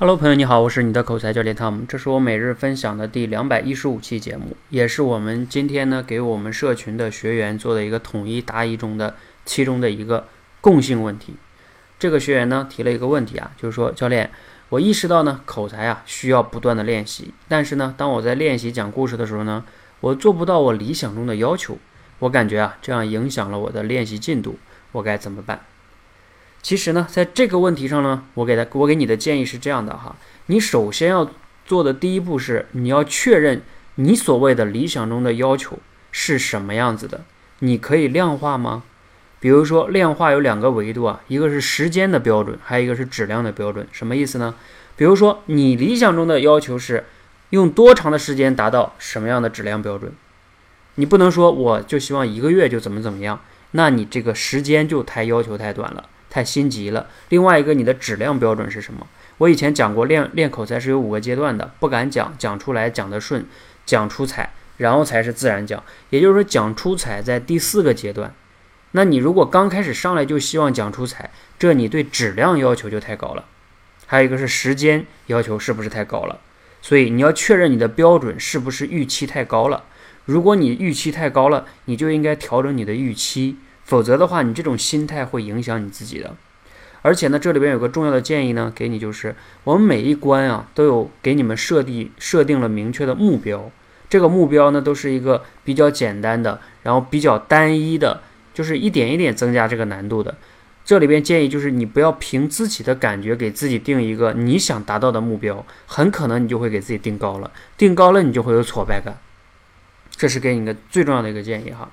Hello，朋友你好，我是你的口才教练汤姆，这是我每日分享的第两百一十五期节目，也是我们今天呢给我们社群的学员做的一个统一答疑中的其中的一个共性问题。这个学员呢提了一个问题啊，就是说教练，我意识到呢口才啊需要不断的练习，但是呢当我在练习讲故事的时候呢，我做不到我理想中的要求，我感觉啊这样影响了我的练习进度，我该怎么办？其实呢，在这个问题上呢，我给他我给你的建议是这样的哈，你首先要做的第一步是，你要确认你所谓的理想中的要求是什么样子的，你可以量化吗？比如说量化有两个维度啊，一个是时间的标准，还有一个是质量的标准，什么意思呢？比如说你理想中的要求是用多长的时间达到什么样的质量标准？你不能说我就希望一个月就怎么怎么样，那你这个时间就太要求太短了。太心急了。另外一个，你的质量标准是什么？我以前讲过，练练口才是有五个阶段的：不敢讲，讲出来，讲得顺，讲出彩，然后才是自然讲。也就是说，讲出彩在第四个阶段。那你如果刚开始上来就希望讲出彩，这你对质量要求就太高了。还有一个是时间要求是不是太高了？所以你要确认你的标准是不是预期太高了。如果你预期太高了，你就应该调整你的预期。否则的话，你这种心态会影响你自己的。而且呢，这里边有个重要的建议呢，给你就是，我们每一关啊都有给你们设定设定了明确的目标。这个目标呢，都是一个比较简单的，然后比较单一的，就是一点一点增加这个难度的。这里边建议就是，你不要凭自己的感觉给自己定一个你想达到的目标，很可能你就会给自己定高了，定高了你就会有挫败感。这是给你个最重要的一个建议哈。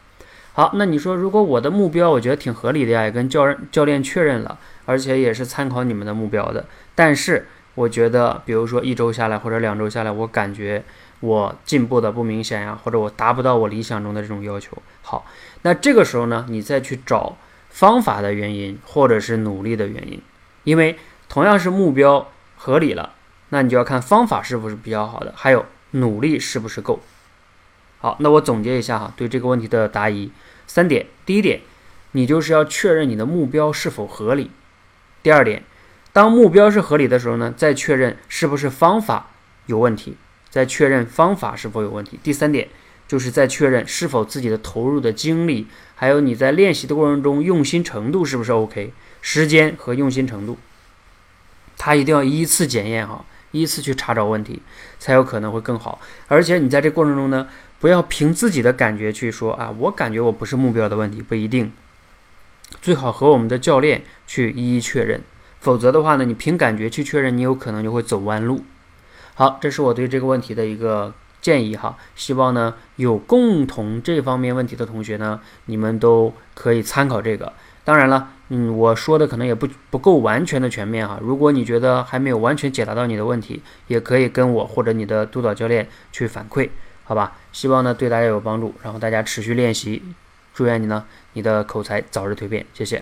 好，那你说，如果我的目标我觉得挺合理的呀，也跟教教练确认了，而且也是参考你们的目标的，但是我觉得，比如说一周下来或者两周下来，我感觉我进步的不明显呀，或者我达不到我理想中的这种要求。好，那这个时候呢，你再去找方法的原因，或者是努力的原因，因为同样是目标合理了，那你就要看方法是不是比较好的，还有努力是不是够。好，那我总结一下哈，对这个问题的答疑三点：第一点，你就是要确认你的目标是否合理；第二点，当目标是合理的时候呢，再确认是不是方法有问题，再确认方法是否有问题；第三点，就是在确认是否自己的投入的精力，还有你在练习的过程中用心程度是不是 OK，时间和用心程度，它一定要依次检验哈，依次去查找问题，才有可能会更好。而且你在这过程中呢。不要凭自己的感觉去说啊，我感觉我不是目标的问题，不一定。最好和我们的教练去一一确认，否则的话呢，你凭感觉去确认，你有可能就会走弯路。好，这是我对这个问题的一个建议哈，希望呢有共同这方面问题的同学呢，你们都可以参考这个。当然了，嗯，我说的可能也不不够完全的全面哈。如果你觉得还没有完全解答到你的问题，也可以跟我或者你的督导教练去反馈。好吧，希望呢对大家有帮助，然后大家持续练习，祝愿你呢你的口才早日蜕变，谢谢。